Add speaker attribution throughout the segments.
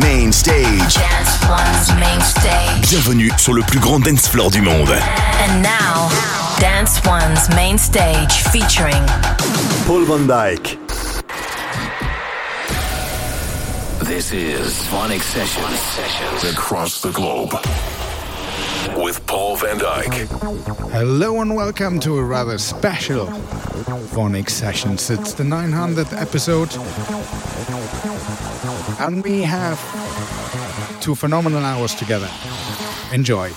Speaker 1: Main Stage.
Speaker 2: Dance One's Main Stage.
Speaker 1: Bienvenue sur le plus grand dance floor du monde.
Speaker 2: And now, Dance One's Main Stage featuring
Speaker 3: Paul van Dyk.
Speaker 4: This is VONYC Sessions. Sessions across the globe with Paul van Dyk.
Speaker 5: Hello and welcome to a rather special VONYC Sessions. It's the 900th episode, and we have two phenomenal hours together. Enjoy.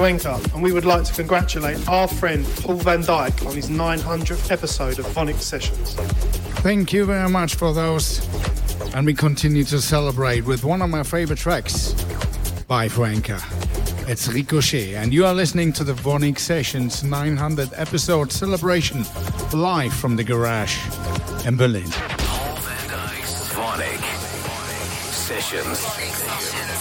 Speaker 6: This and we would like to congratulate our friend Paul van Dyk on his 900th episode of VONYC Sessions.
Speaker 5: Thank you very much for those. And we continue to celebrate with one of my favorite tracks by Franca. It's Ricochet, and you are listening to the VONYC Sessions 900 episode celebration live from the garage in Berlin.
Speaker 4: Paul van Dyk's VONYC Sessions.
Speaker 7: Sessions.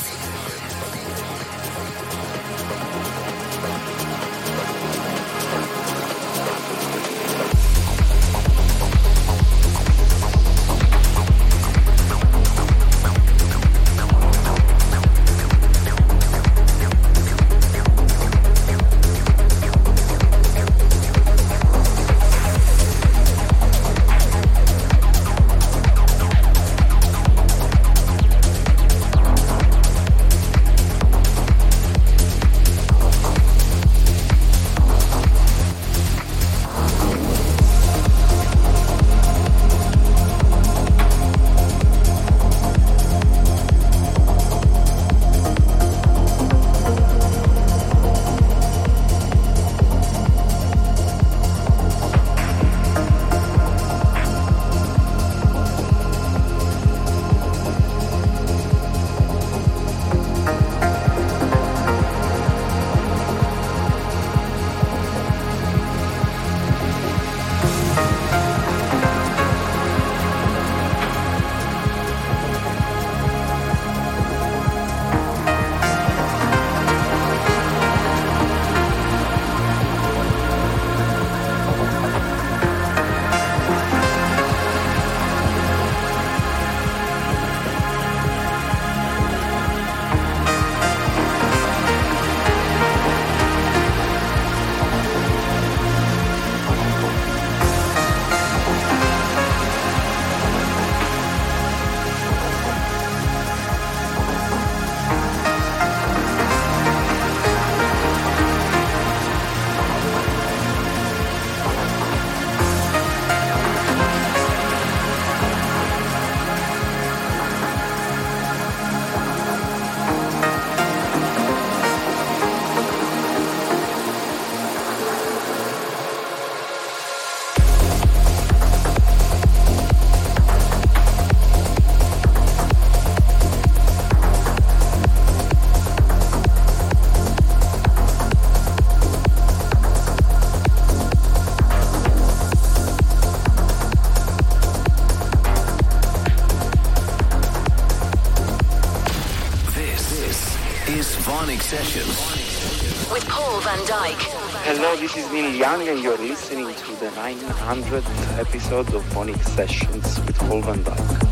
Speaker 8: Young, and you're listening to the 900th episode of VONYC Sessions with Paul van Dyk.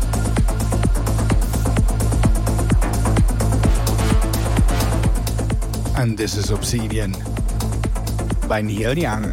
Speaker 9: And this is Obsidian by Neil Young.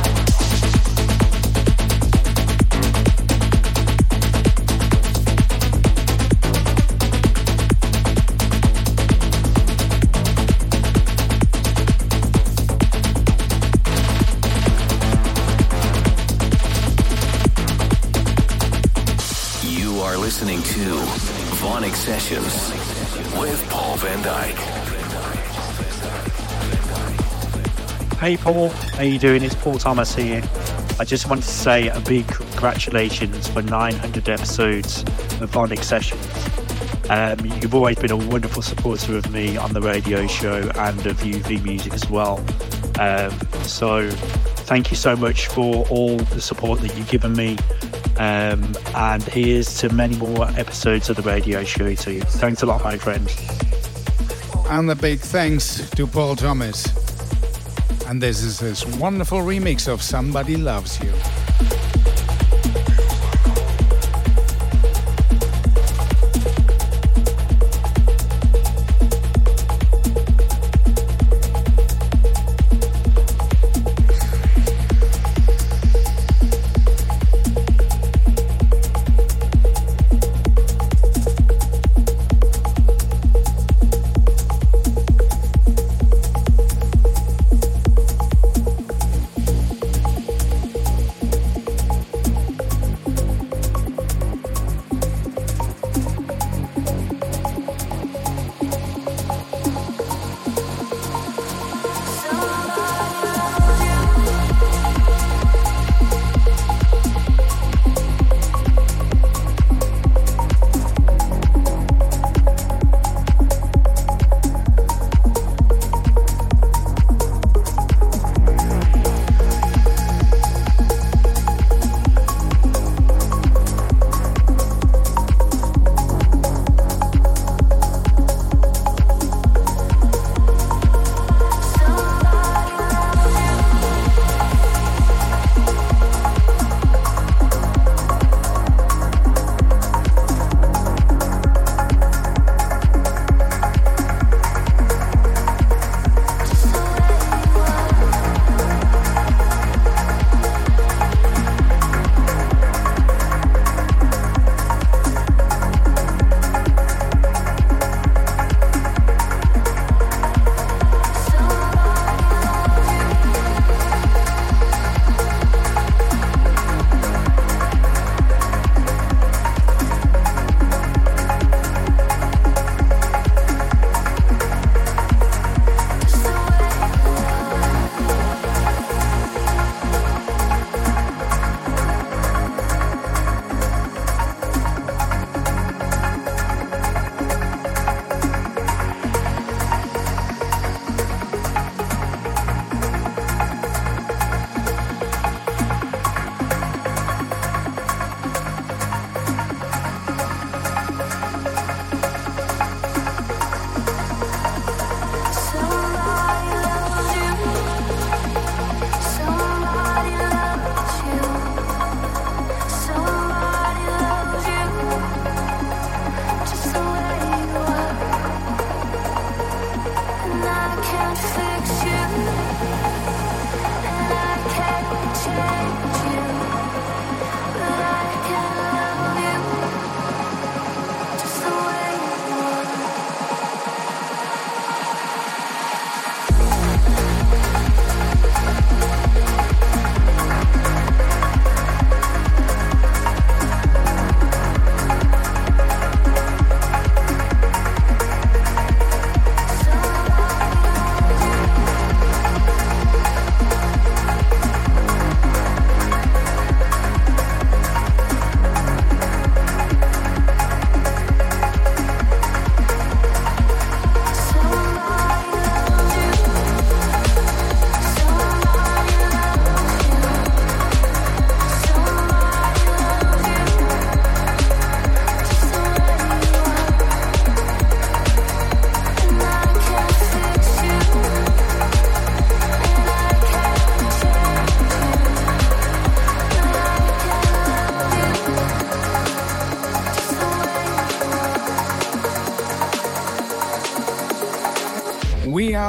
Speaker 7: Paul,
Speaker 10: how are you doing? It's Paul Thomas here. I just wanted to say a big congratulations for 900 episodes of VONYC Sessions. Um, you've always been a wonderful supporter of me on the radio show and of UV Music as well. Um, so thank you so much for all the support that you've given me. Um, and here's to many more episodes of the radio show too. Thanks a lot, my friend.
Speaker 9: And a big thanks to Paul Thomas. And this is his wonderful remix of Somebody Loves You.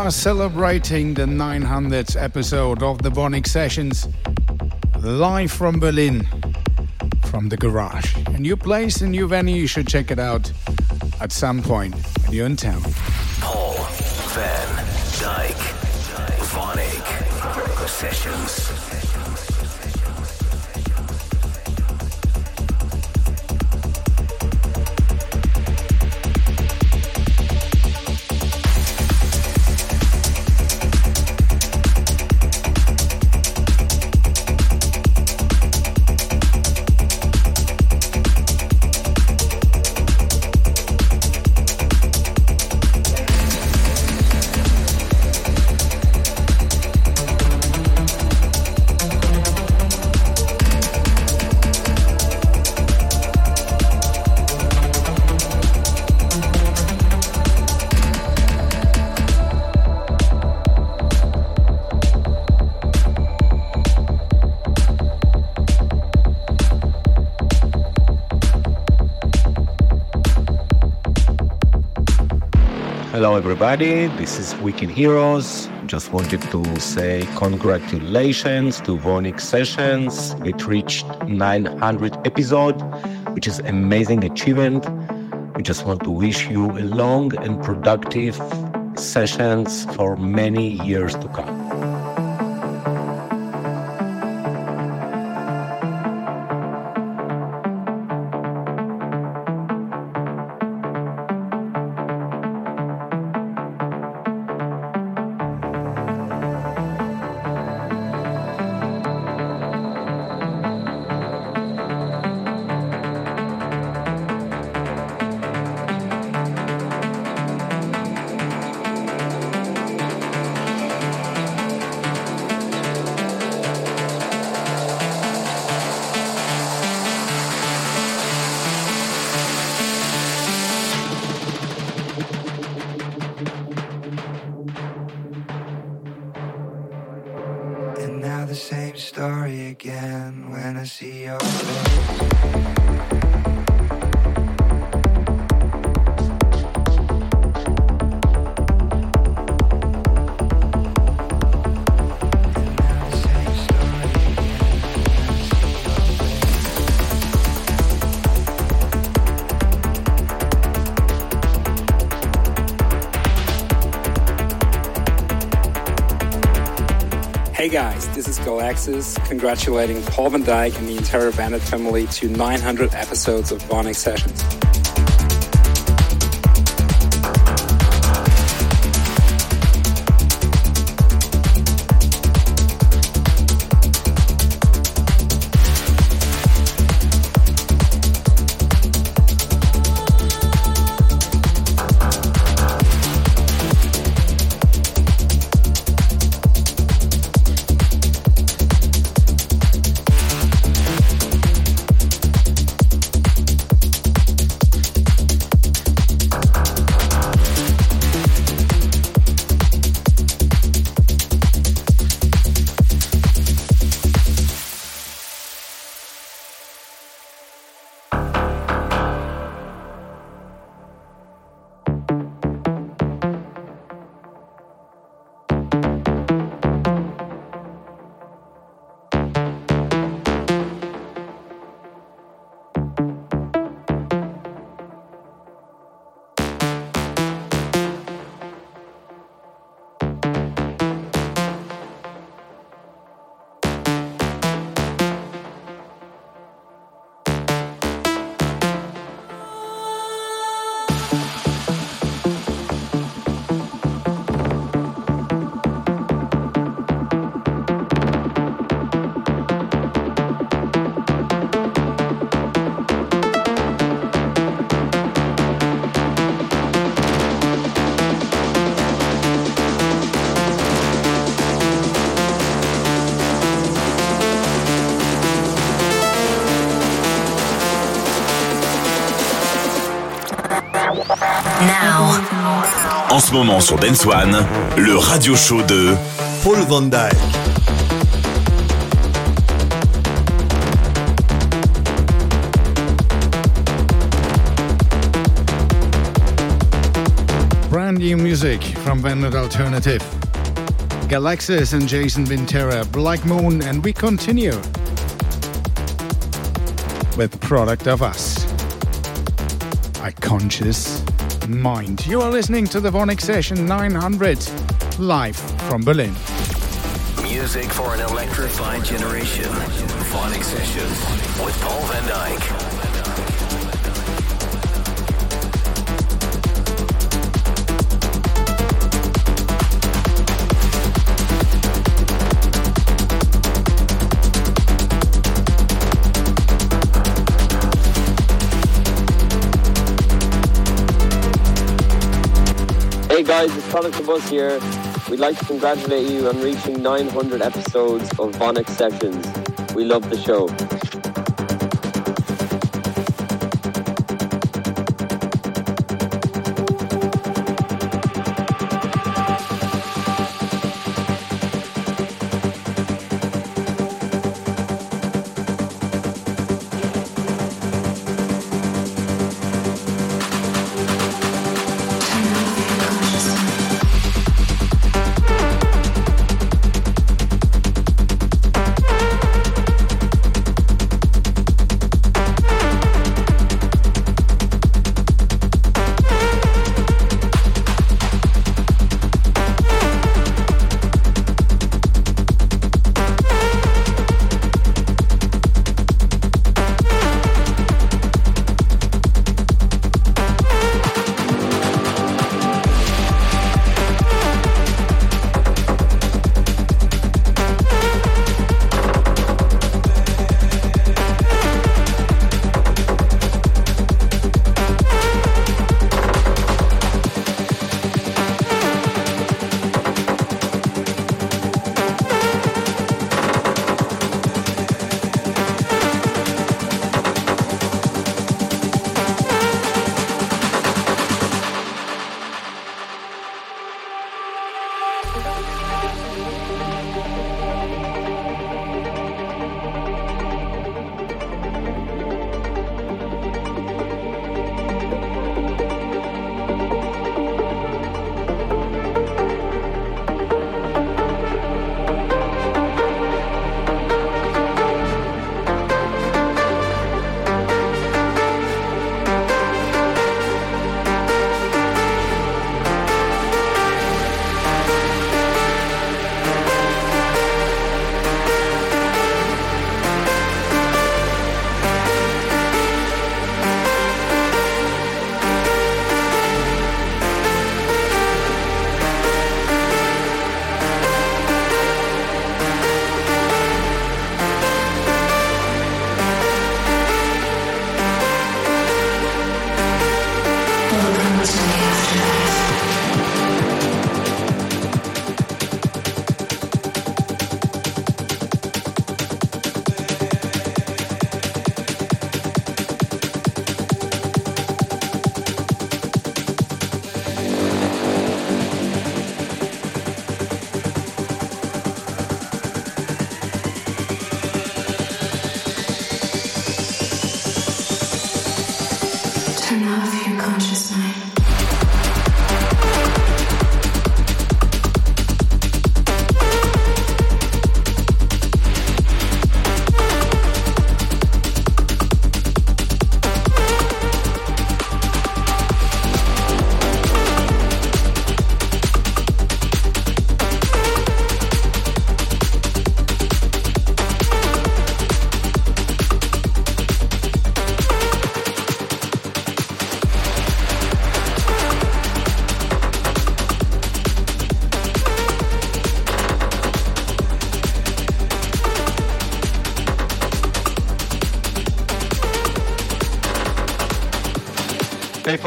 Speaker 5: Are celebrating the 900th episode of the VONYC Sessions live from Berlin, from the garage. A new place, a new venue, you should check it out at some point when you're in town.
Speaker 11: Hello, everybody. This is Weekend Heroes. Just wanted to say congratulations to VONYC Sessions. It reached 900 episode, which is amazing achievement. We just want to wish you a long and productive sessions for many years to come.
Speaker 12: Galaxis, congratulating Paul van Dyk and the entire Vandit family to 900 episodes of VONYC Sessions.
Speaker 1: Ce moment sur Dance One, le radio show de
Speaker 3: Paul Van Dyk.
Speaker 5: Brand new music from Vandit Alternative. Galaxis and Jason Vintera, Black Moon, and we continue with Product of Us. A conscious mind. You are listening to the VONYC Session 900 live from Berlin.
Speaker 13: Music for an electrified generation. VONYC Sessions with Paul van Dyk.
Speaker 14: Product of Us here. We'd like to congratulate you on reaching 900 episodes of VONYC Sessions. We love the show.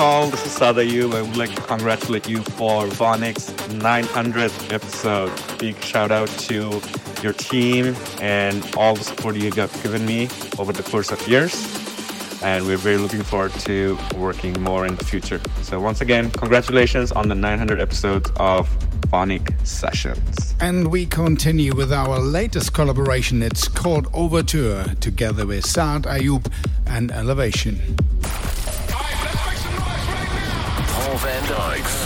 Speaker 15: Paul, this is Saad Ayub. I would like to congratulate you for VONYC's 900th episode. Big shout out to your team and all the support you have given me over the course of years. And we're very looking forward to working more in the future. So once again, congratulations on the 900 episodes of VONYC Sessions.
Speaker 5: And we continue with our latest collaboration. It's called Overture, together with Saad Ayub and Elevation.
Speaker 13: Dyk's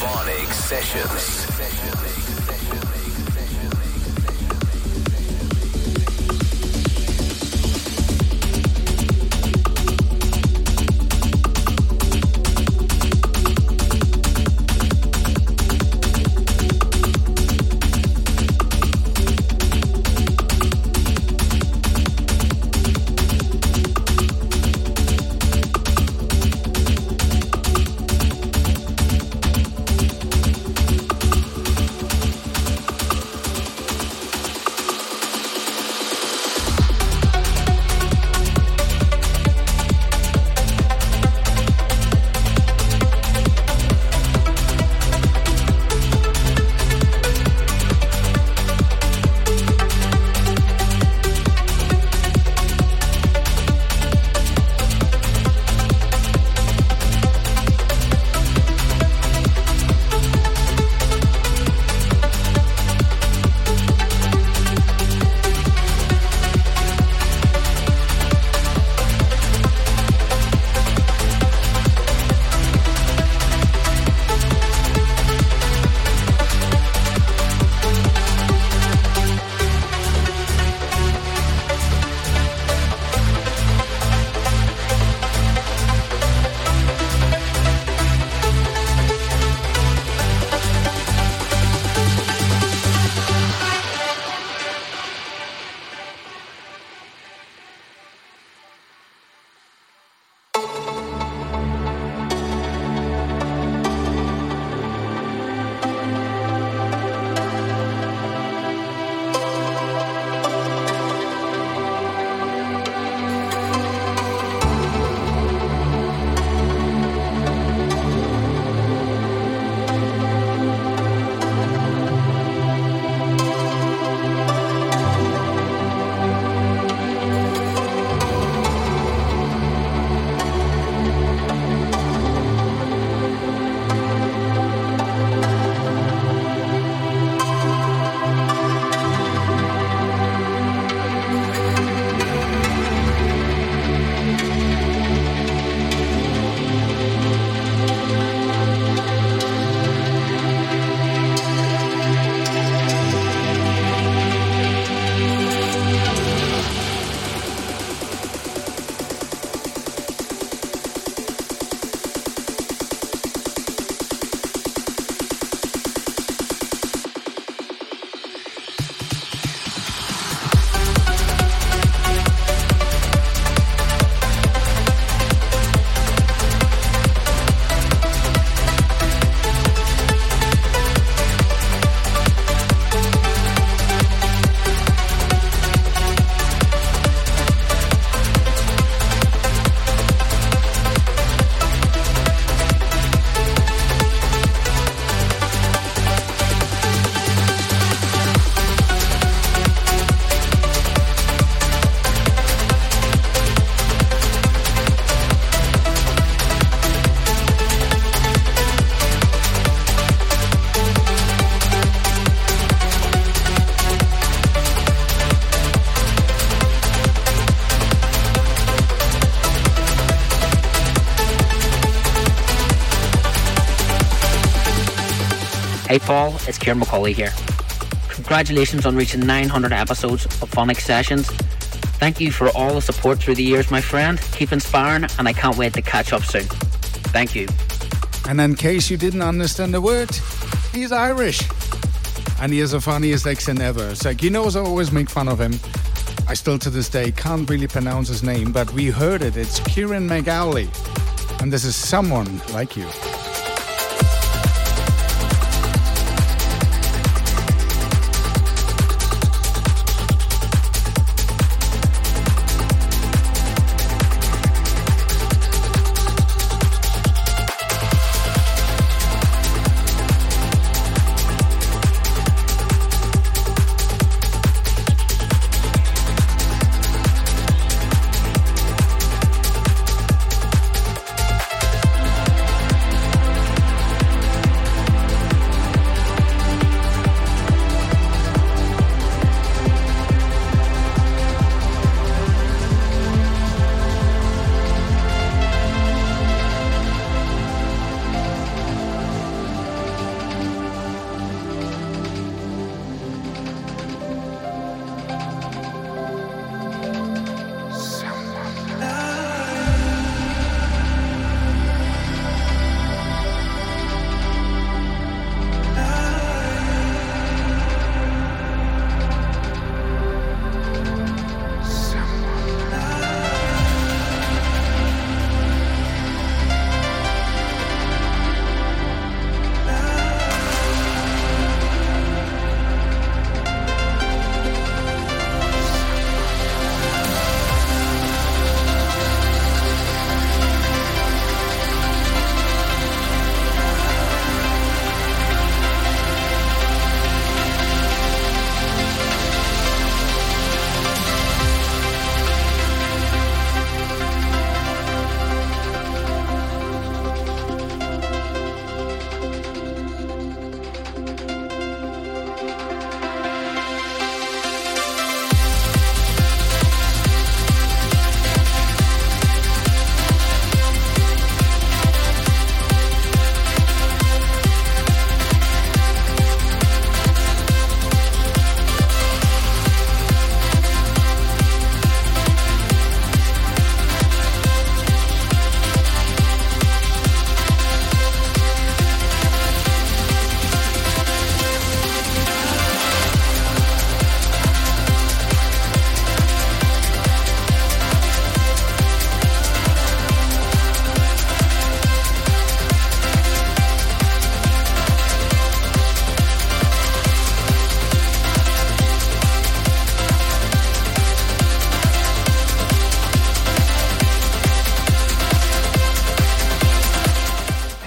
Speaker 13: VONYC Sessions.
Speaker 16: Hey Paul, it's Ciaran McAuley here. Congratulations on reaching 900 episodes of VONYC Sessions. Thank you for all the support through the years, my friend. Keep inspiring, and I can't wait to catch up soon. Thank you.
Speaker 5: And in case you didn't understand the word, he's Irish. And he is the funniest accent ever. It's like, you know, I always make fun of him. I still to this day can't really pronounce his name, but we heard it. It's Ciaran McAuley. And this is someone like you.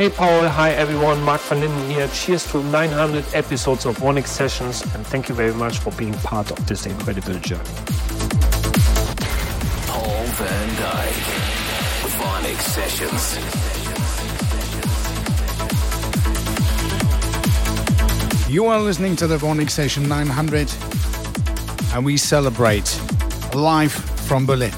Speaker 17: Hey Paul, hi everyone, Marc van Linden here. Cheers to 900 episodes of VONYC Sessions and thank you very much for being part of this incredible journey.
Speaker 4: Paul van Dyk. VONYC Sessions.
Speaker 13: You are listening to the VONYC Session 900 and we celebrate live from Berlin.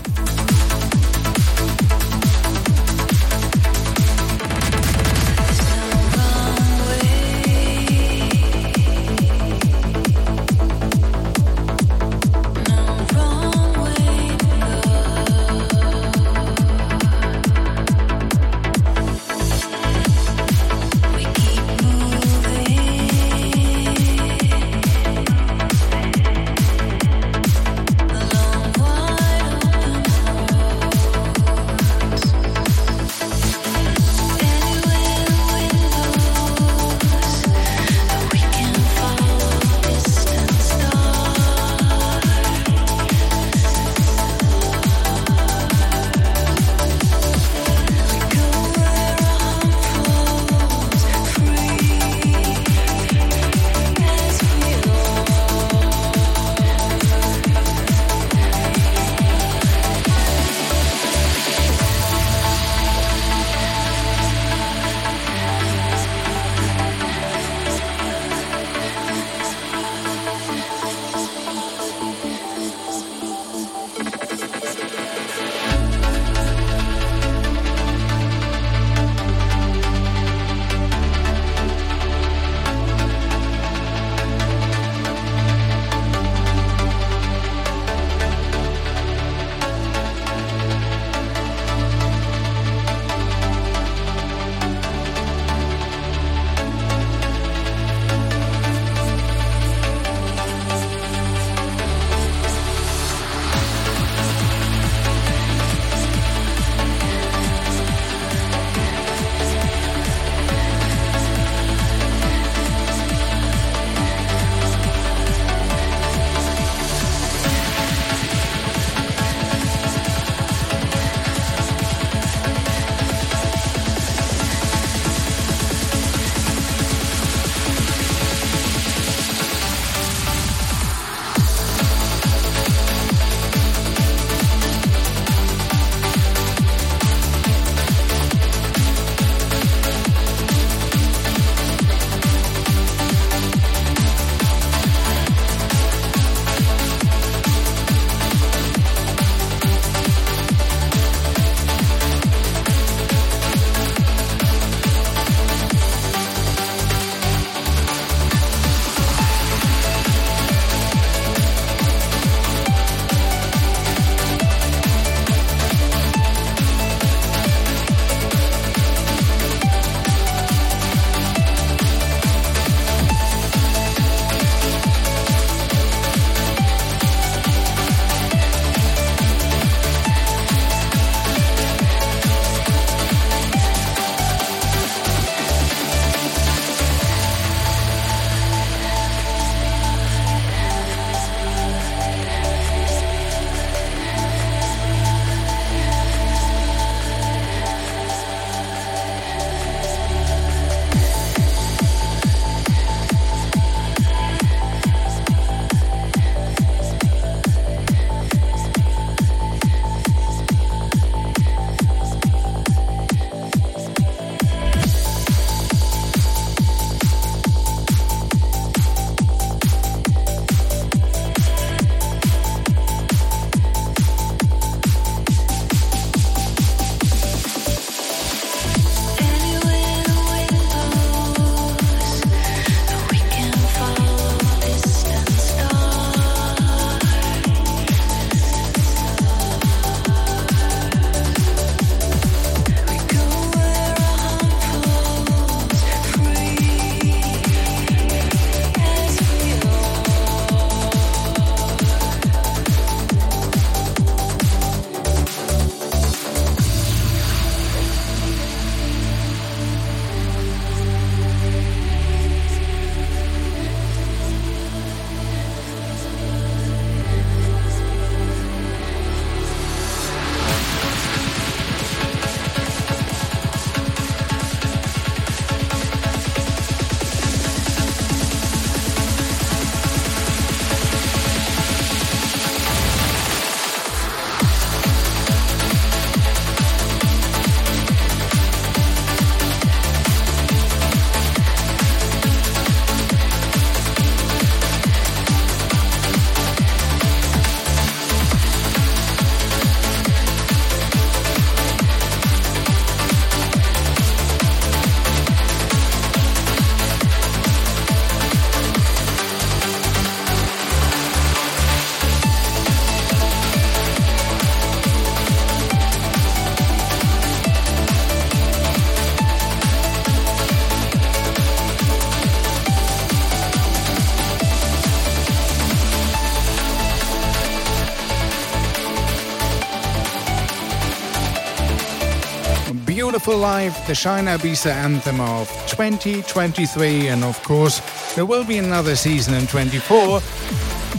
Speaker 5: Beautiful Life, the Shine Ibiza anthem of 2023, and of course, there will be another season in 24,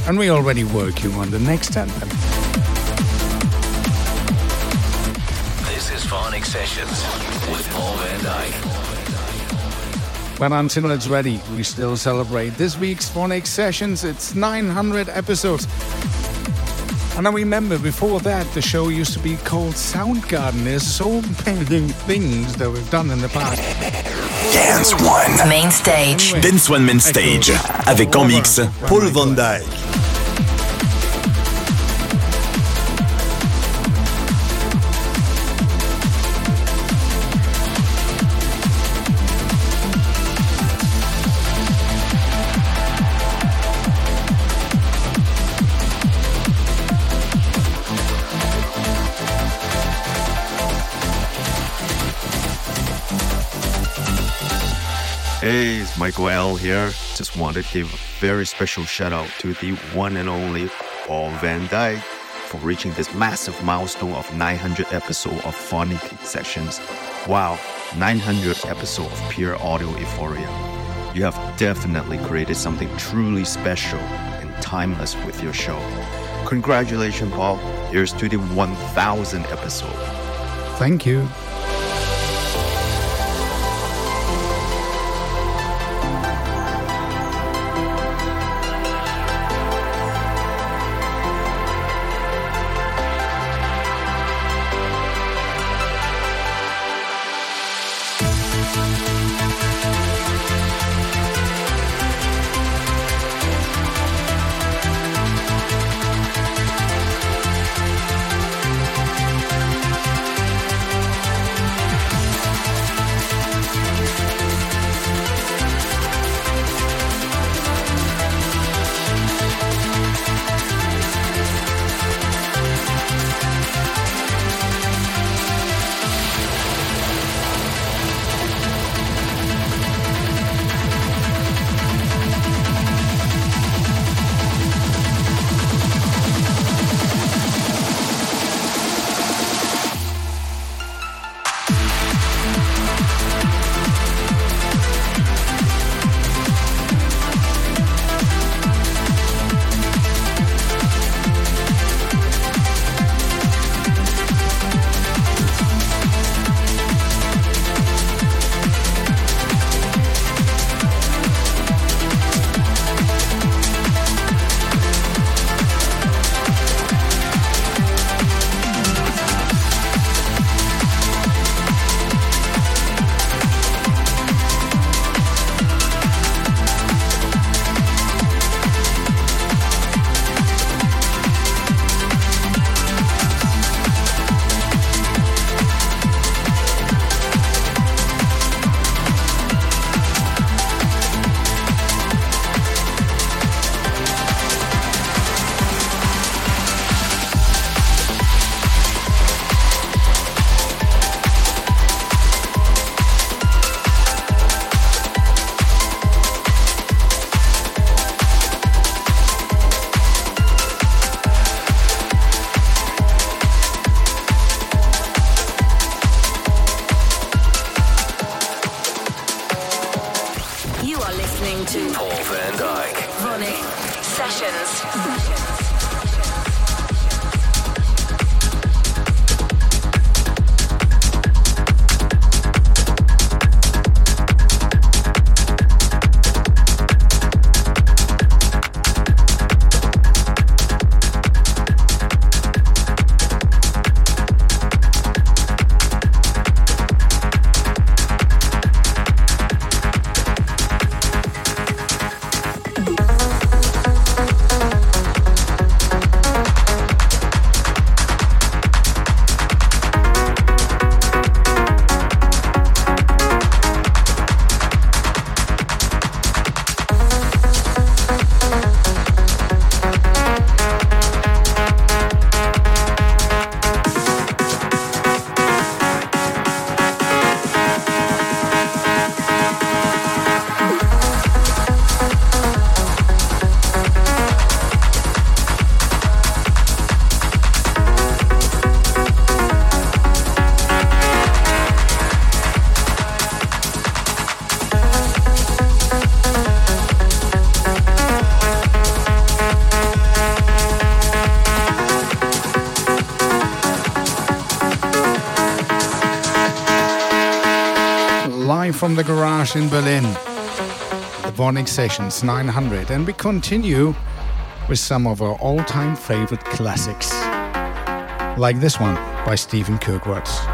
Speaker 5: and we're already working on the next anthem.
Speaker 13: This is VONYC Sessions with Paul van Dyk.
Speaker 5: But until it's ready, we still celebrate this week's VONYC Sessions. It's 900 episodes. And I remember before that, the show used to be called Soundgarden. There's so many things that we've done in the past.
Speaker 1: Dance One.
Speaker 4: Main stage.
Speaker 1: Dance One Main Stage. Avec en mix
Speaker 3: Paul Van Dyk.
Speaker 18: Michael L here. Just wanted to give a very special shout out to the one and only Paul Van Dyk for reaching this massive milestone of 900 episodes of VONYC sessions. Wow, 900 episodes of pure audio euphoria. You have definitely created something truly special and timeless with your show. Congratulations, Paul. Here's to the 1000 episode.
Speaker 5: Thank you. Paul Van Dyk. Ronnie. Sessions. From the garage in Berlin. The VONYC Sessions 900, and we continue with some of our all time favorite classics, like this one by Stephen Kirkwood.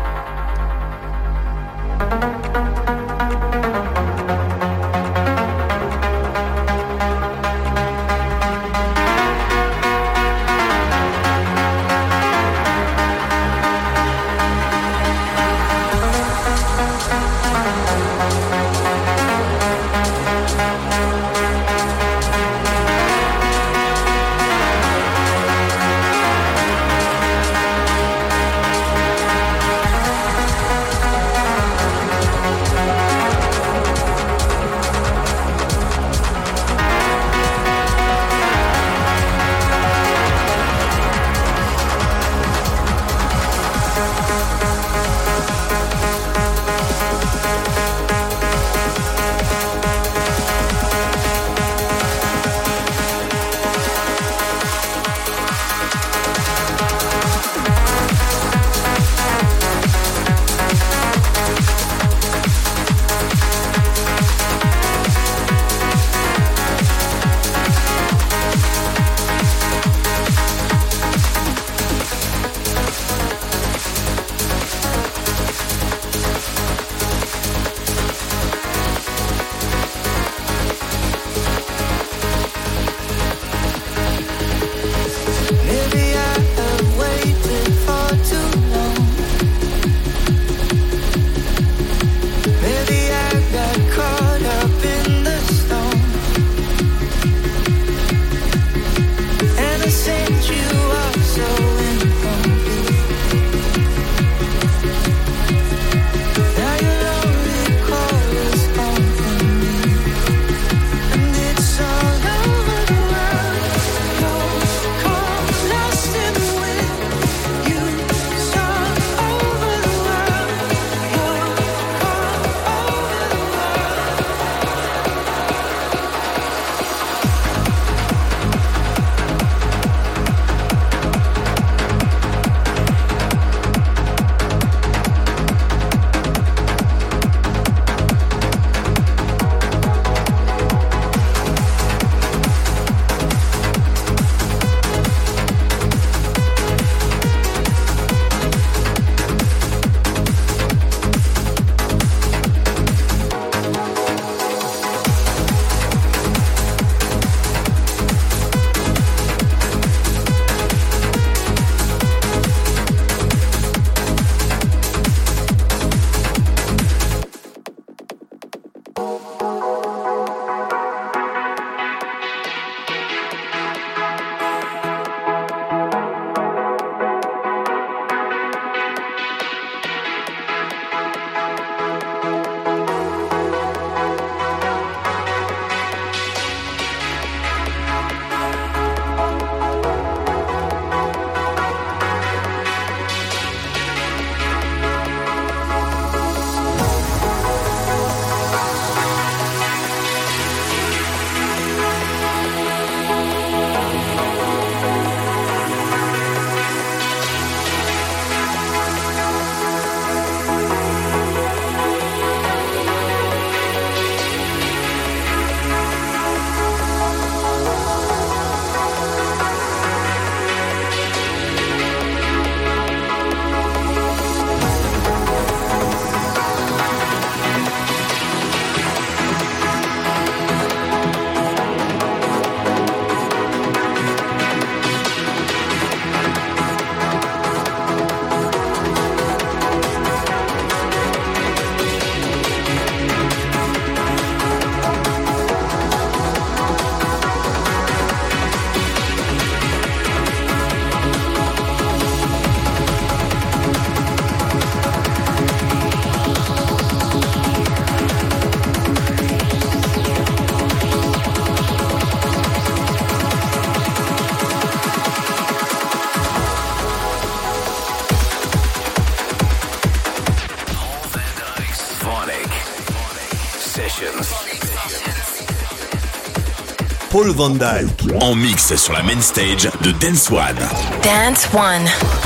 Speaker 1: Paul Van Dyk. En mix sur la main stage de Dance One.
Speaker 4: Dance One.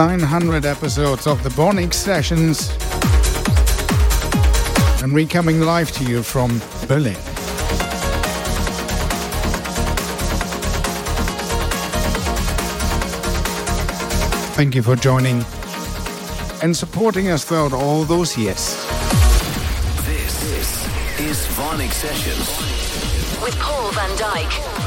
Speaker 5: 900 episodes of the VONYC Sessions. And we're coming live to you from Berlin. Thank you for joining and supporting us throughout all those years.
Speaker 4: This is VONYC Sessions.
Speaker 7: With Paul van Dyk.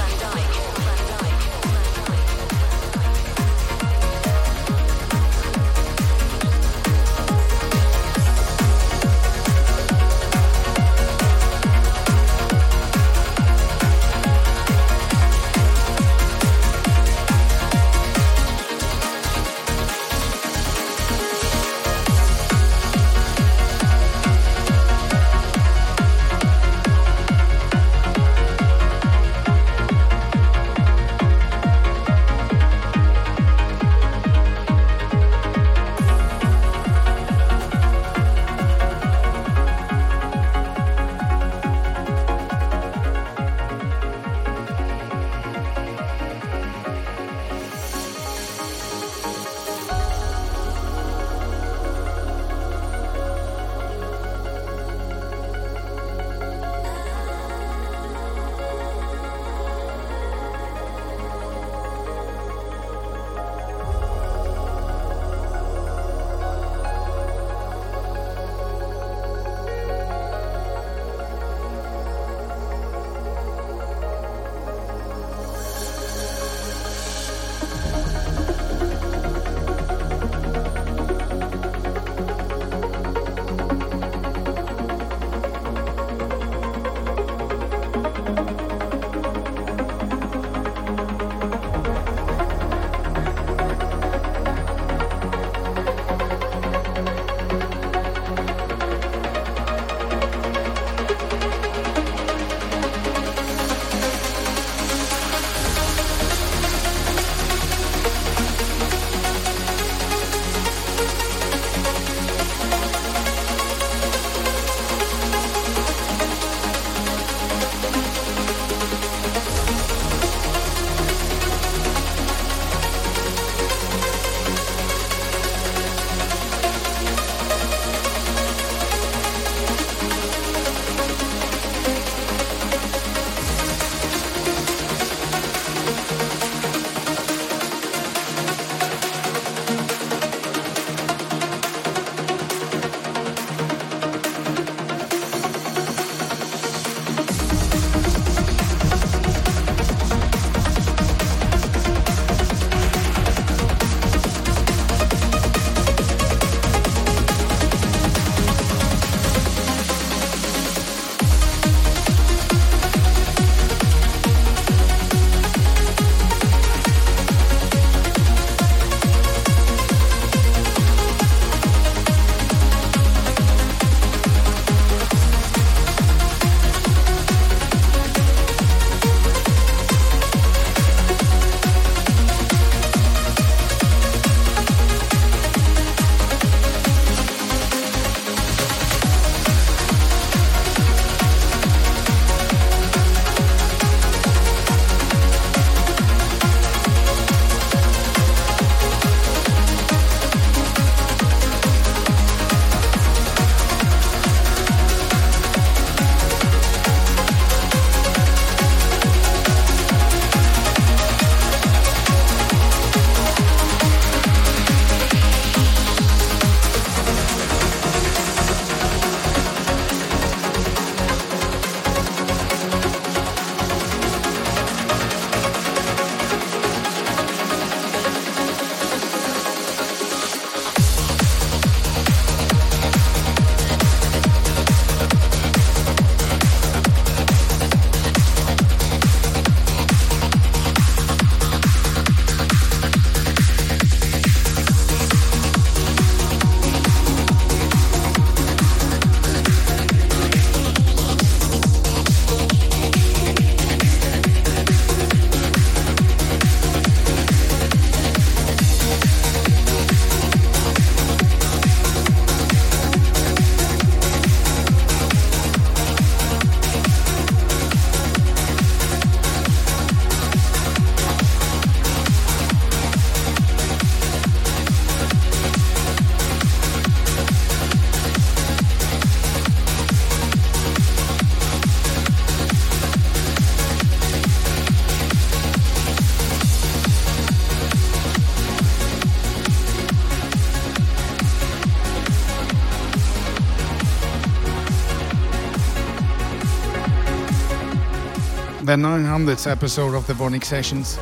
Speaker 5: The 900th episode of the VONYC Sessions.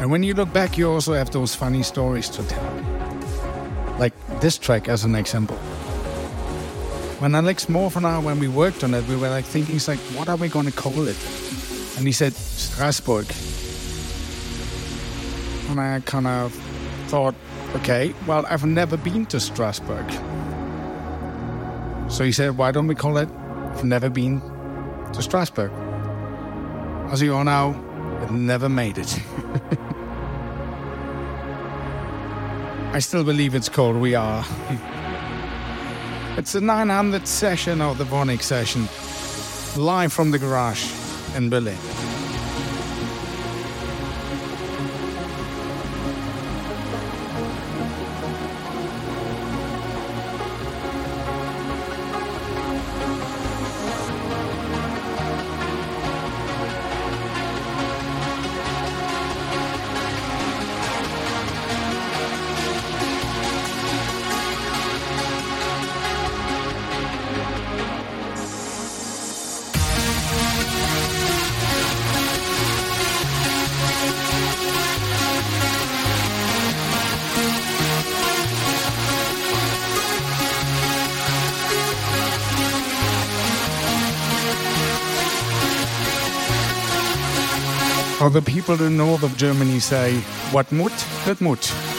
Speaker 5: And when you look back, you also have those funny stories to tell. Like this track as an example. When Alex Morph and I, when we worked on it, we were like thinking, it's like, what are we going to call it? And he said, Strasbourg. And I kind of thought, okay, well, I've never been to Strasbourg. So he said, why don't we call it I've never been to Strasbourg? As you all know, it never made it. I still believe it's called We Are. it's the 900th session of the VONYC session, live from the garage in Berlin. People in the north of Germany say, what mut, that mut.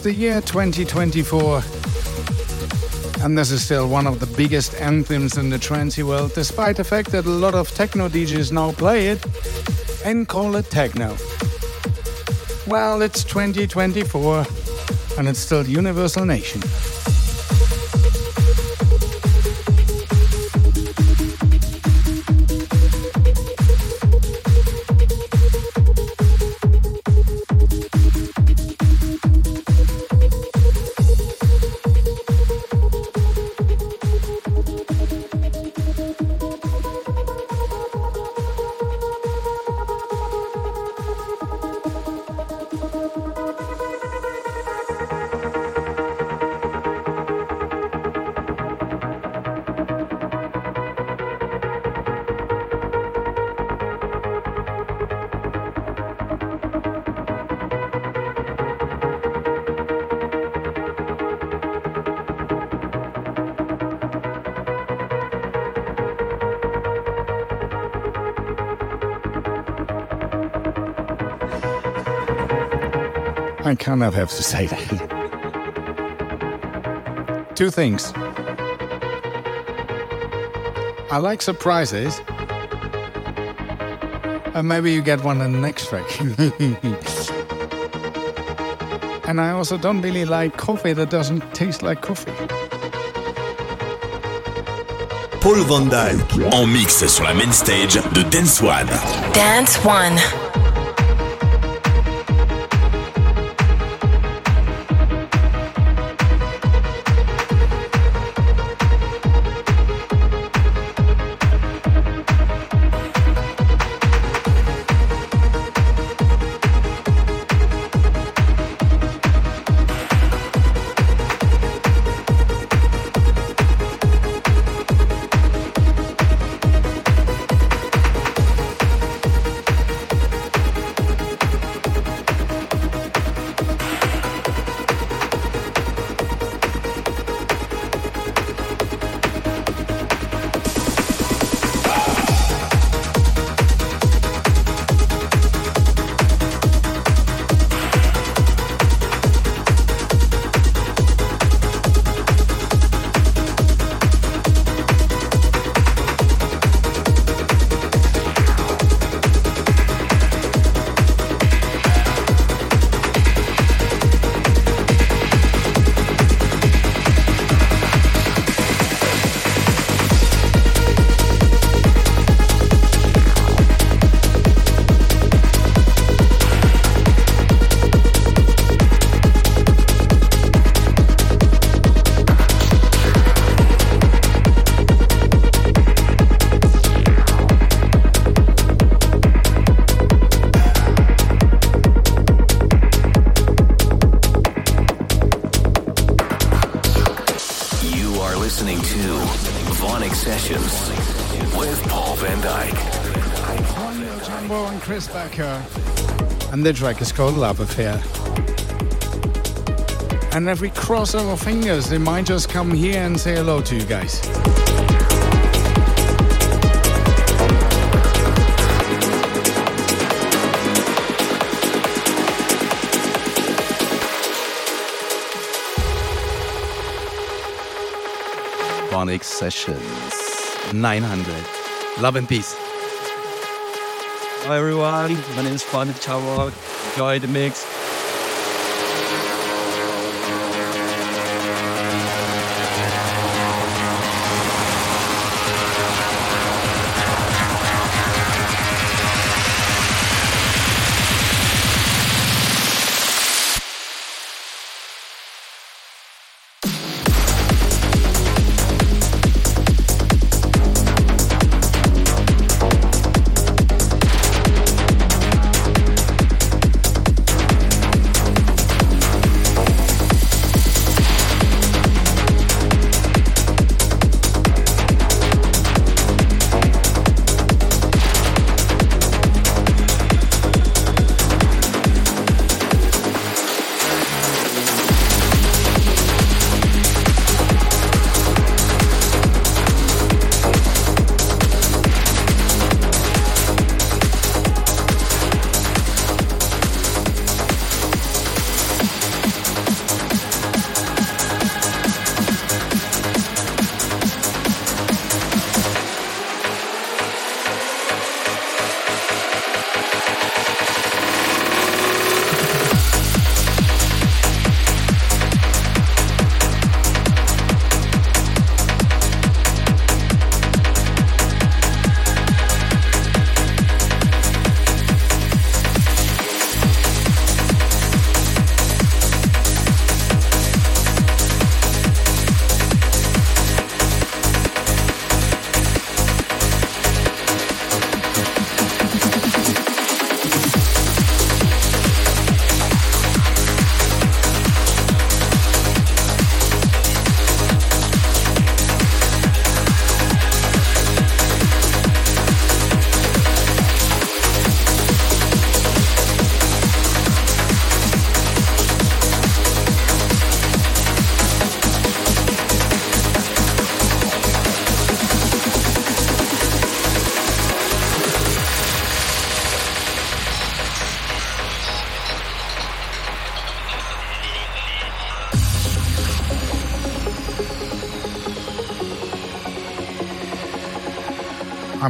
Speaker 5: It's the year 2024, and this is still one of the biggest anthems in the trancey world, despite the fact that a lot of techno DJs now play it and call it techno. Well, it's 2024, and it's still Universal Nation. Kind of have to say that. two things. I like surprises. And maybe you get one in the next track. and I also don't really like coffee that doesn't taste like coffee.
Speaker 1: Paul Van Dyk en mix sur la main stage de Dance One.
Speaker 4: Dance One.
Speaker 5: And the track is called Love Affair. And if we cross our fingers, they might just come here and say hello to you guys.
Speaker 19: VONYC Sessions 900. Love and peace.
Speaker 20: Hi everyone, my name is Fun Chawak. Enjoy the mix.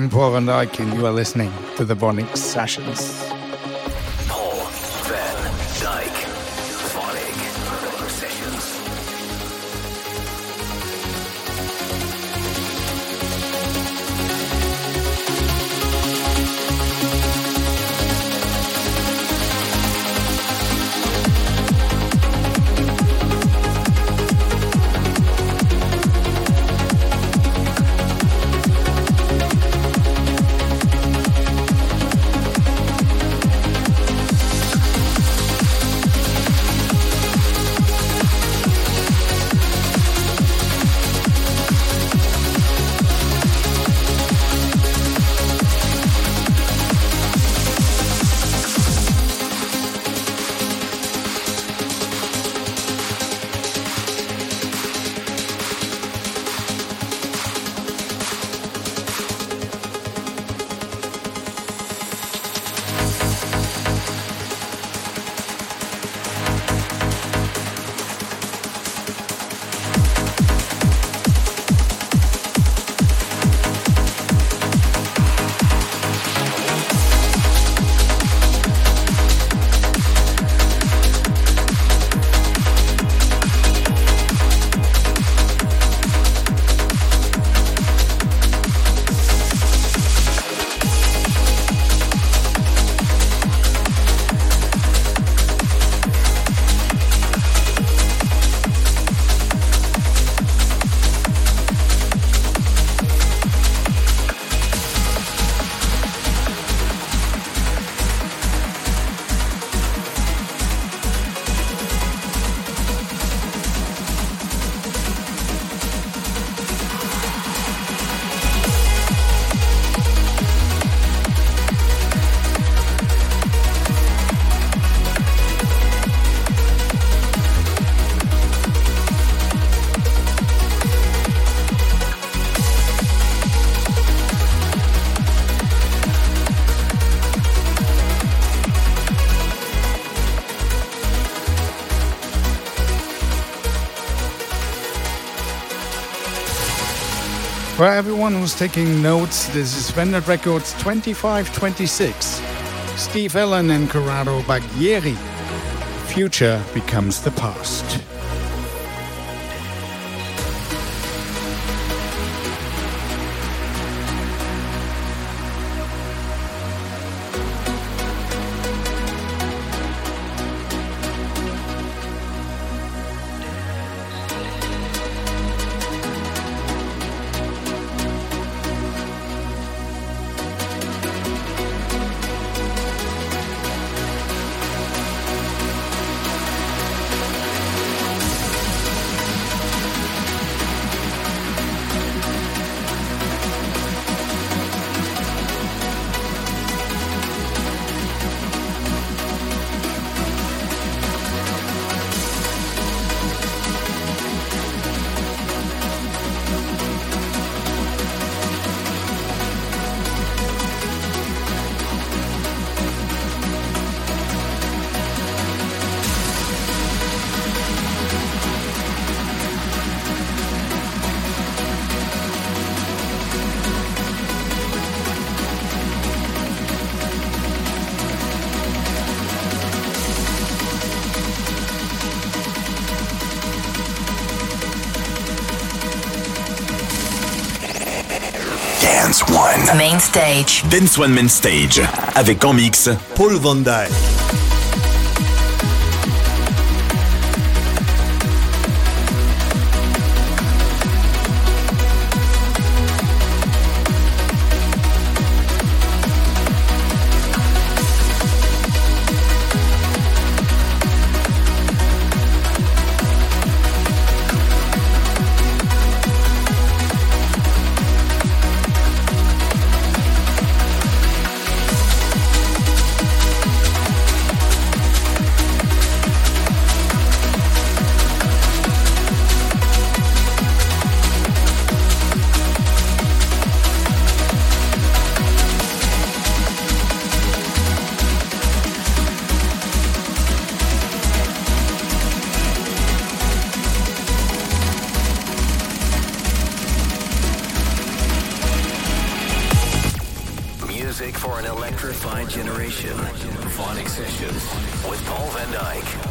Speaker 5: I'm Paul Van Dyk, and you are listening to the VONYC Sessions. Everyone who's taking notes, this is Vandit Records 2526. Steve Allen and Corrado Baglieri. Future becomes the past.
Speaker 4: Stage.
Speaker 1: Dance One Main Stage. Avec en mix
Speaker 3: Paul Van music for an
Speaker 13: electrified generation. VONYC Sessions with Paul Van Dyk.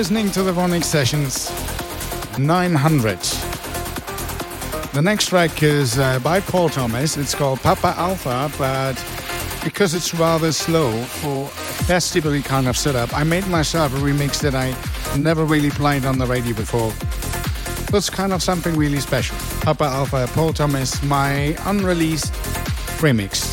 Speaker 5: Listening to the VONYC Sessions 900. The next track is uh, by Paul Thomas. It's called Papa Alpha, but because it's rather slow for a festival kind of setup, I made myself a remix that I never really played on the radio before. That's kind of something really special. Papa Alpha, Paul Thomas, my unreleased remix.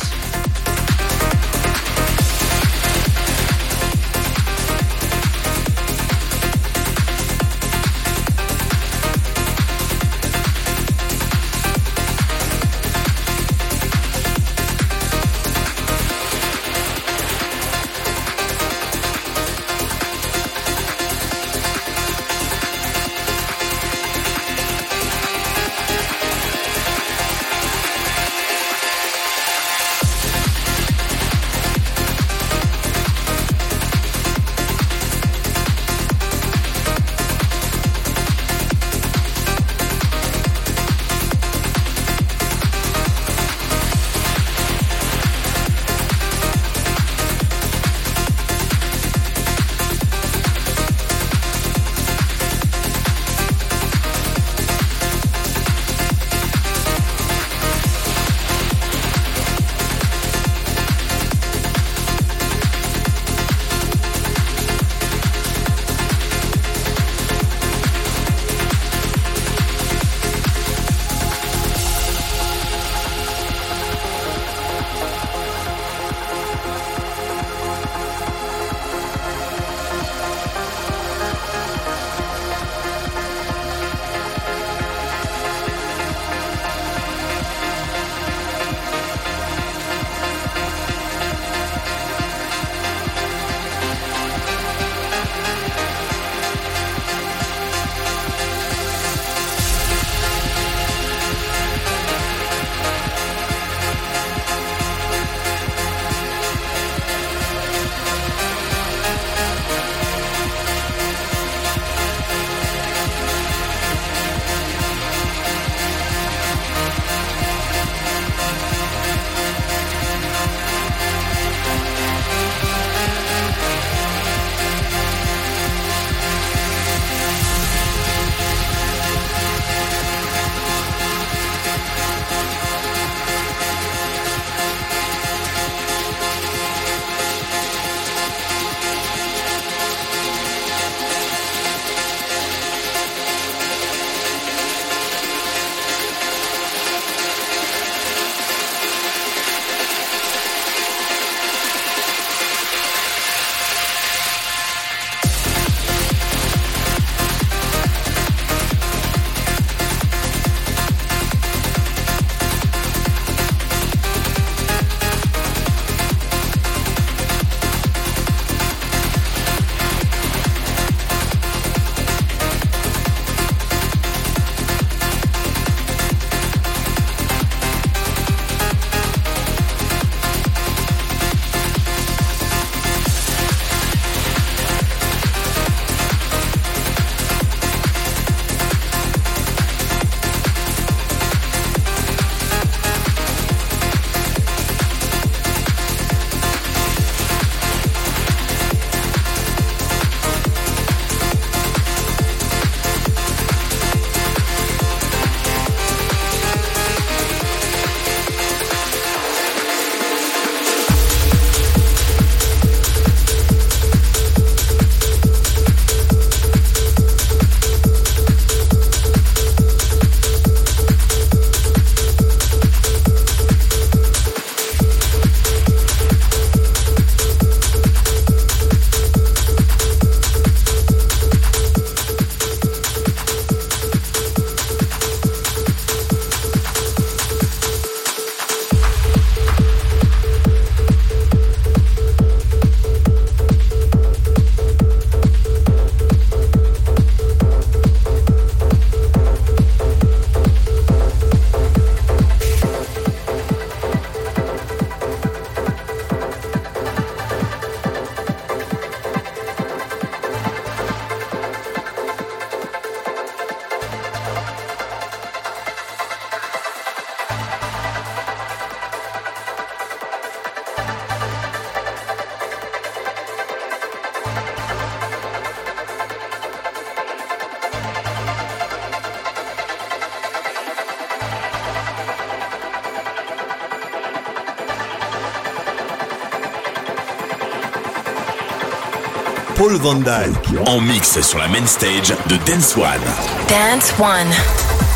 Speaker 3: Paul Van Dyke
Speaker 1: en mix sur la main stage de Dance One.
Speaker 4: Dance One.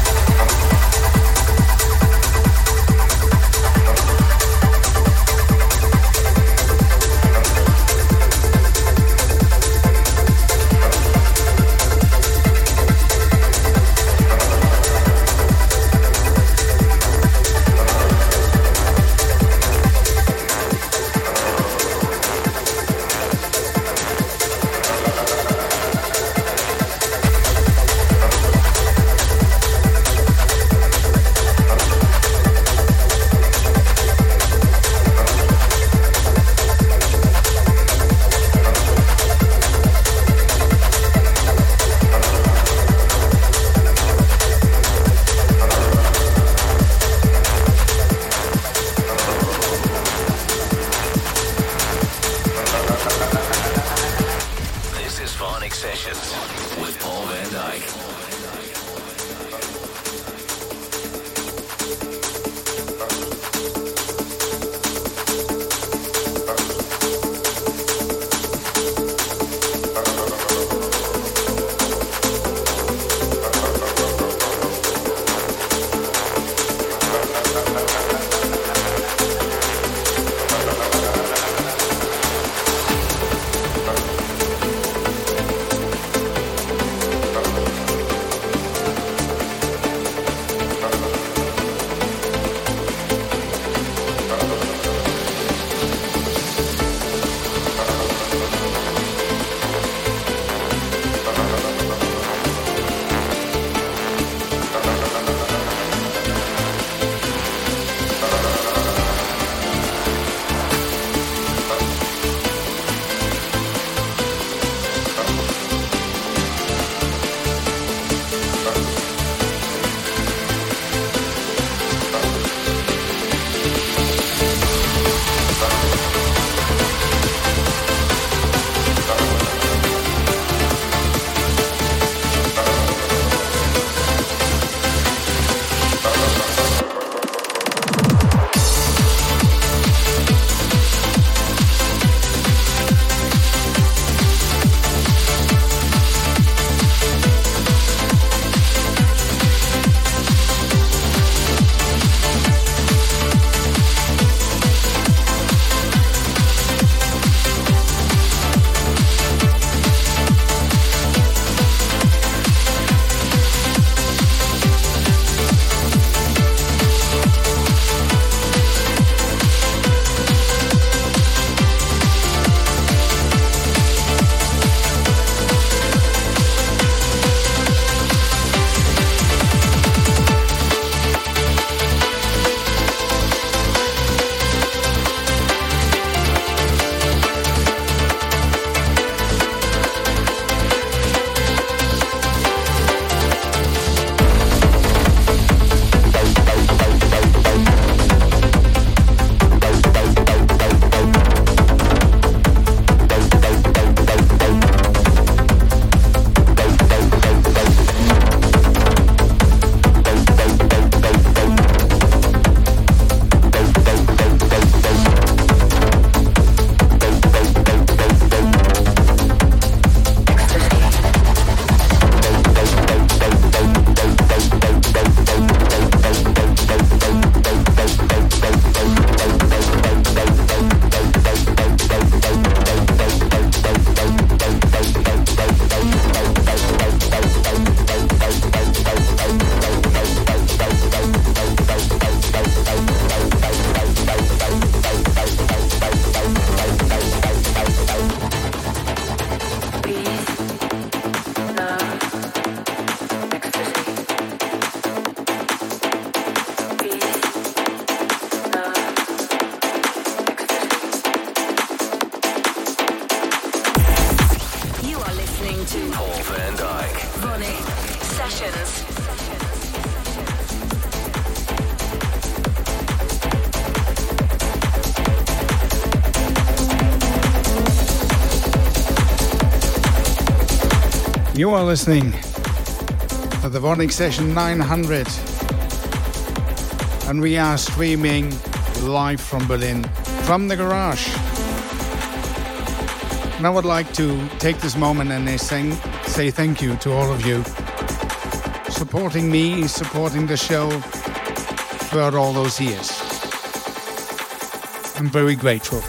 Speaker 4: You are listening to
Speaker 5: the VONYC Session 900, and we are streaming live from Berlin from the garage. And I would like to take this moment and say thank you to all of you supporting me, supporting the show throughout all those years. I'm very grateful.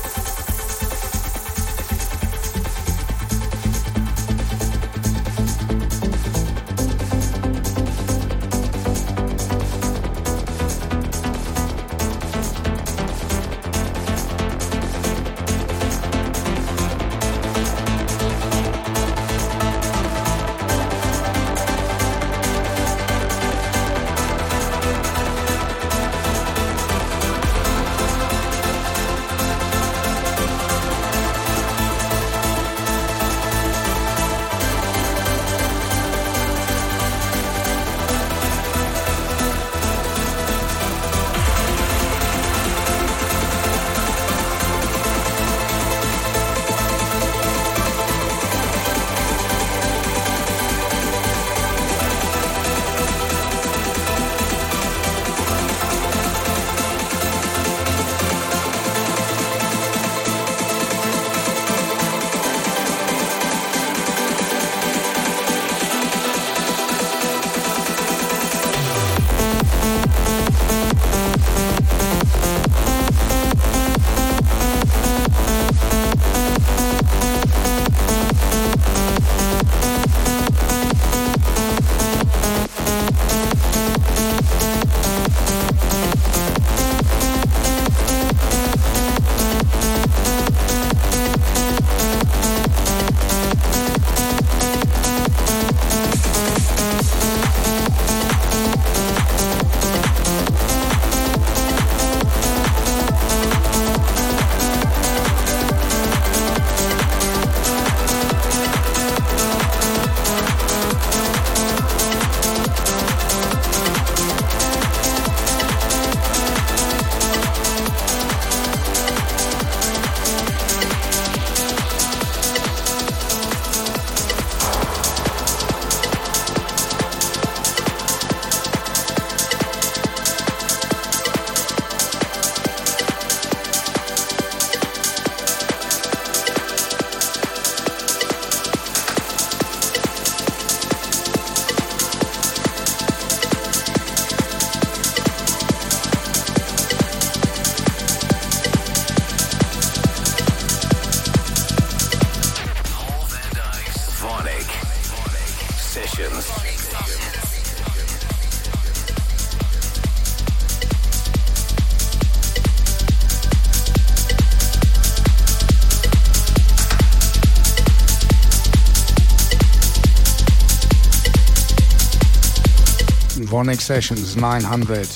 Speaker 5: Sessions 900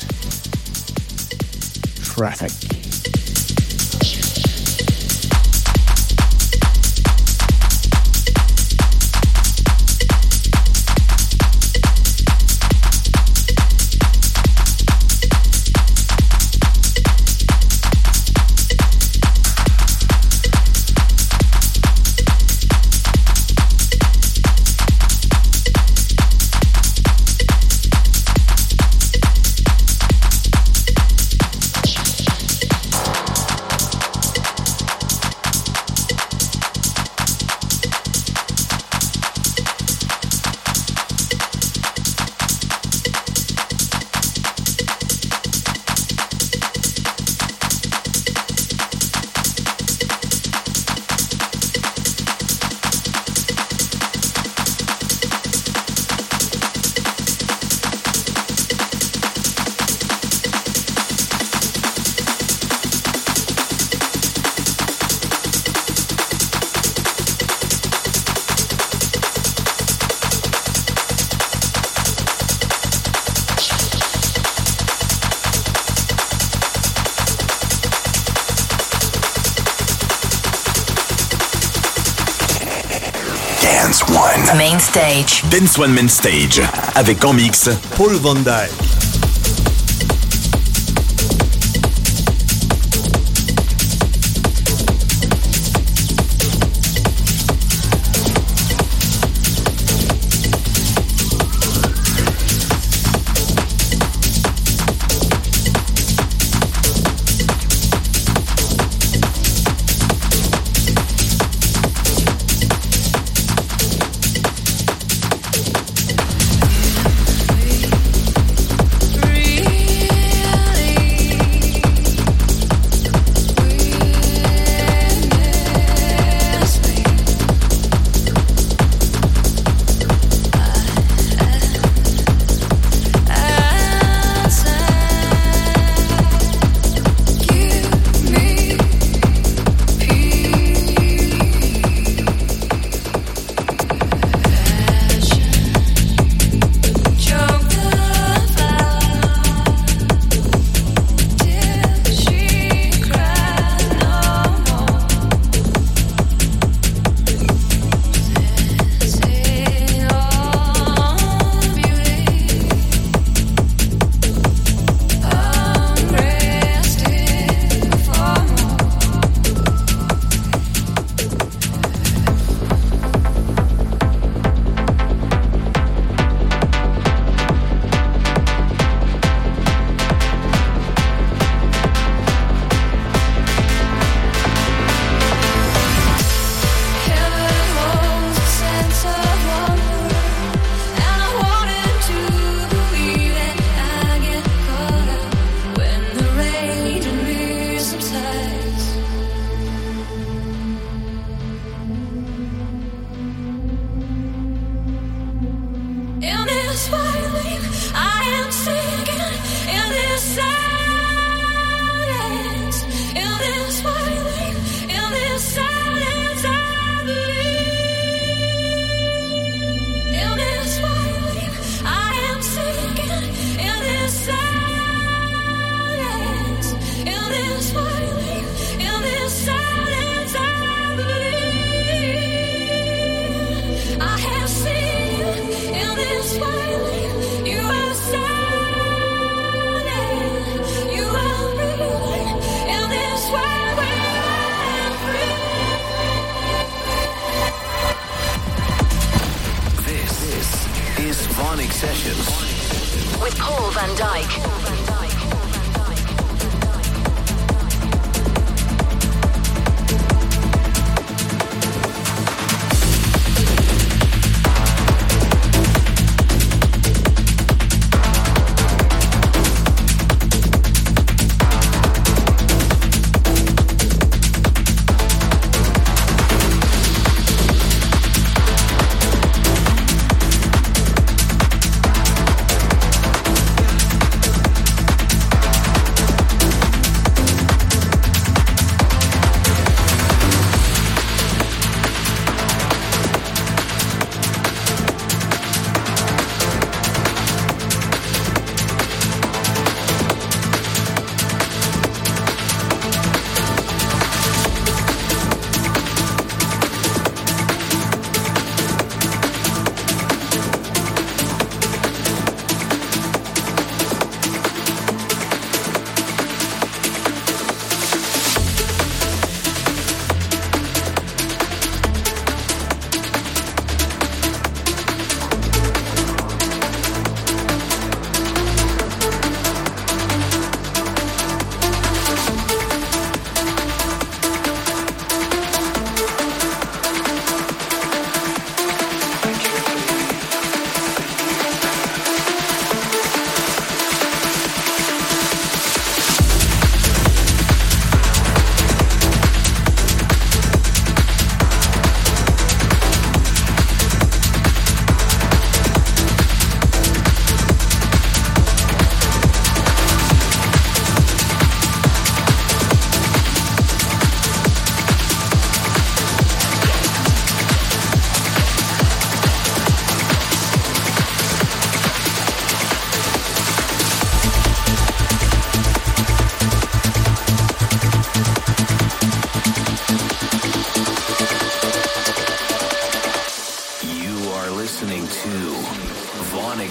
Speaker 5: Traffic.
Speaker 1: Stage. Dance One Main Stage. Avec en mix
Speaker 3: Paul Van Dyk.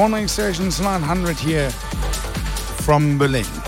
Speaker 4: The VONYC Sessions 900 here from Berlin.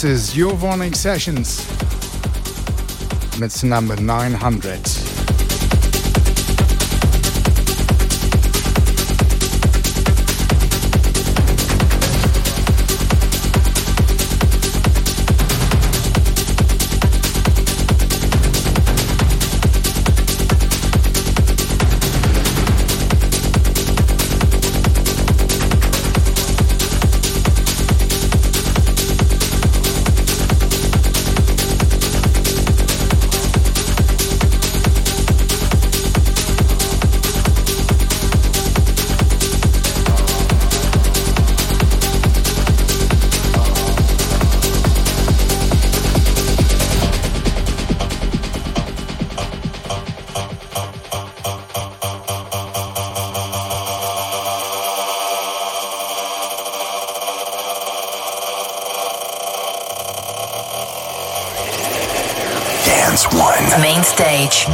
Speaker 5: This is your VONYC Sessions. And it's number 900.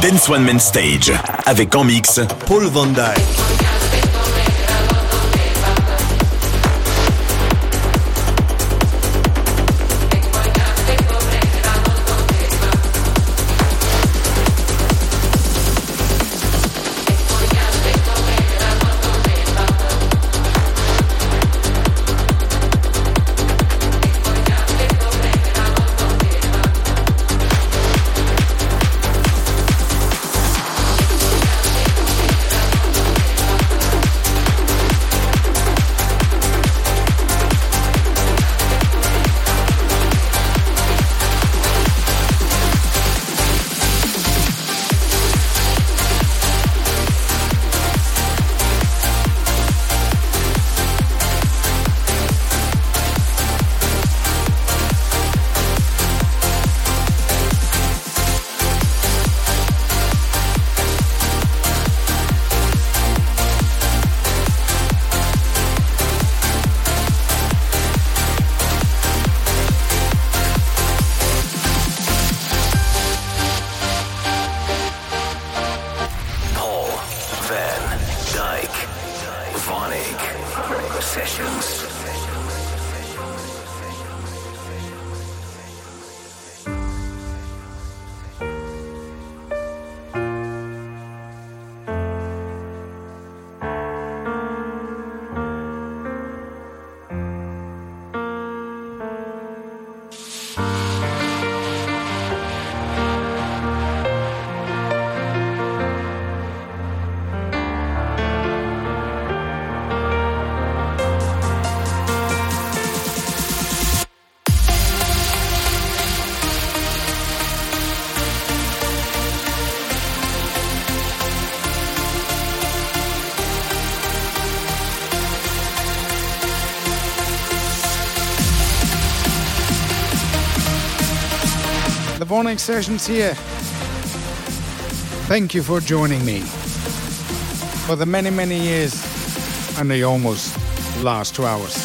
Speaker 1: Dance One
Speaker 21: Main Stage.
Speaker 1: Avec en mix
Speaker 4: Paul Van Dyk.
Speaker 22: Sessions here. Thank you for joining me for the many, many years and the almost last two hours.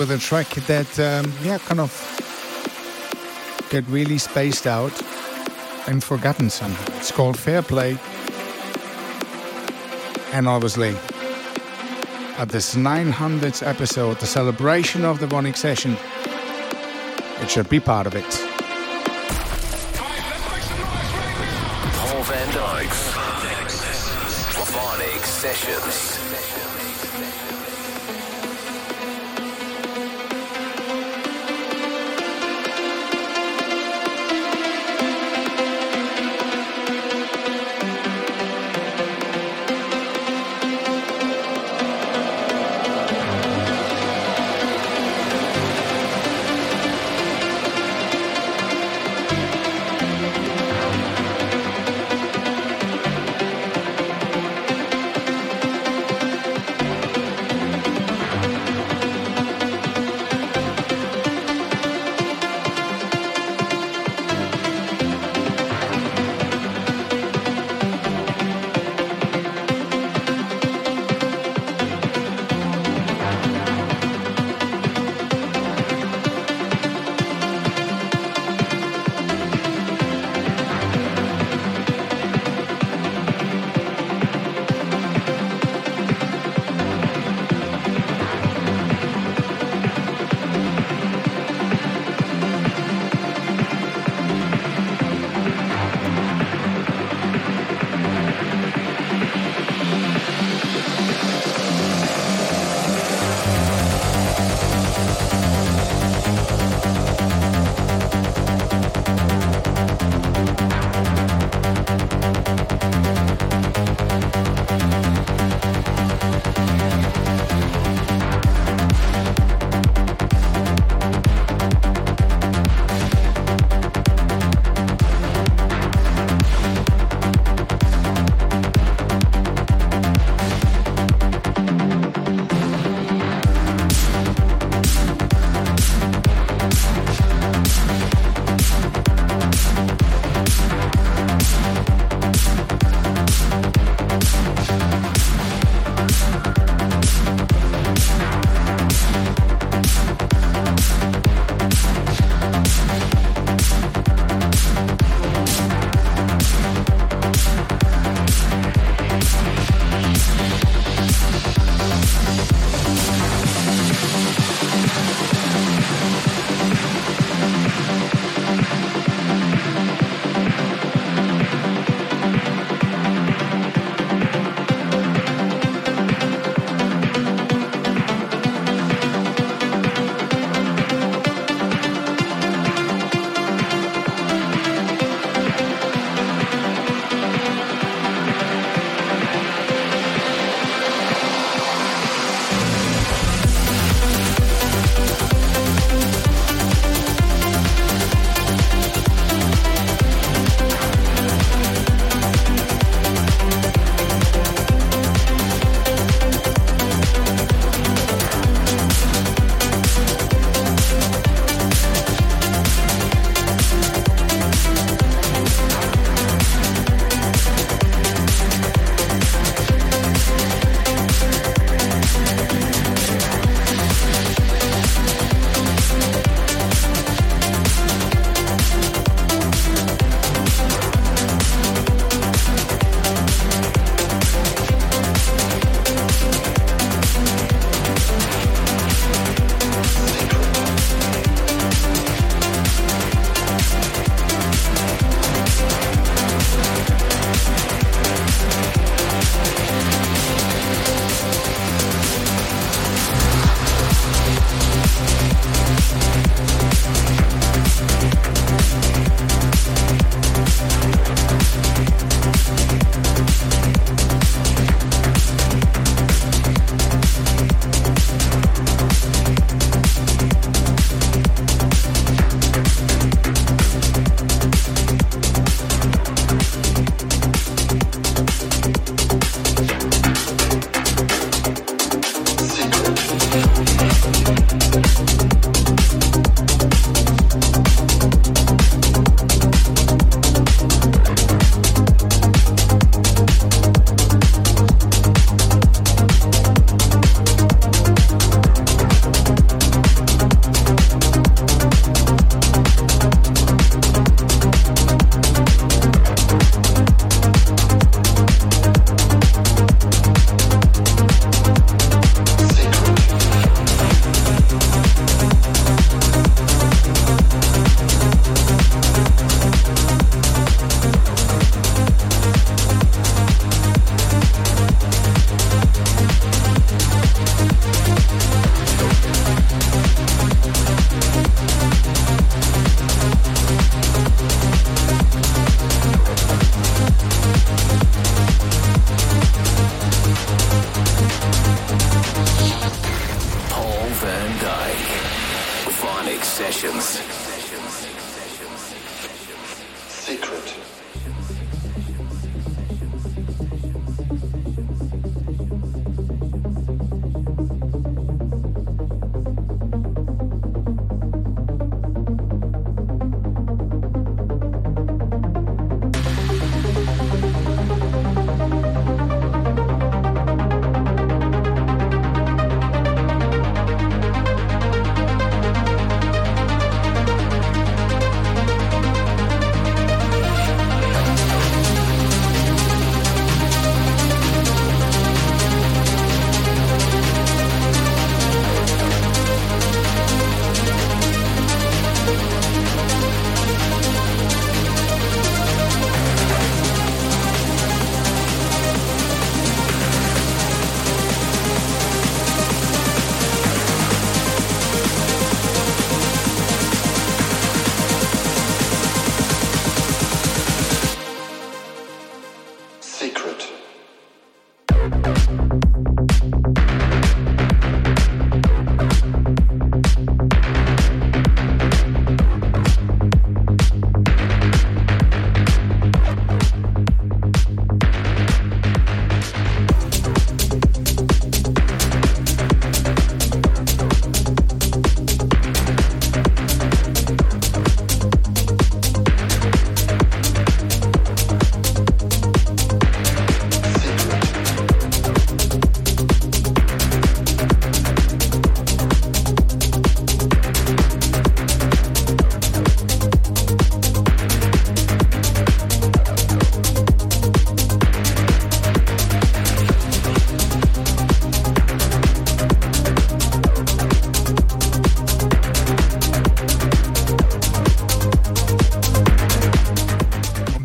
Speaker 22: With a track that, um, yeah, kind of get really spaced out and forgotten somehow. It's called Fair Play. And obviously, at this 900th episode, the celebration of the VONYC session, it should be part of it.
Speaker 23: Paul Van Dyk's VONYC Sessions.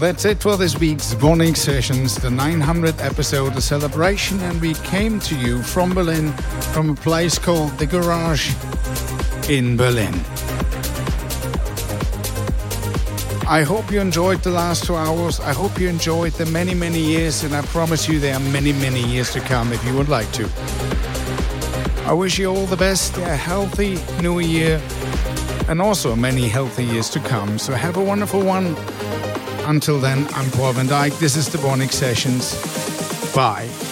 Speaker 13: That's it for this week's VONYC Sessions, the 900th episode, a celebration, and we came to you from Berlin, from a place called The Garage in Berlin. I hope you enjoyed the last two hours. I hope you enjoyed the many, many years, and I promise you there are many, many years to come if you would like to. I wish you all the best, a healthy new year, and also many healthy years to come. So have a wonderful one. Until then, I'm Paul van Dyk. This is the VONYC Sessions. Bye.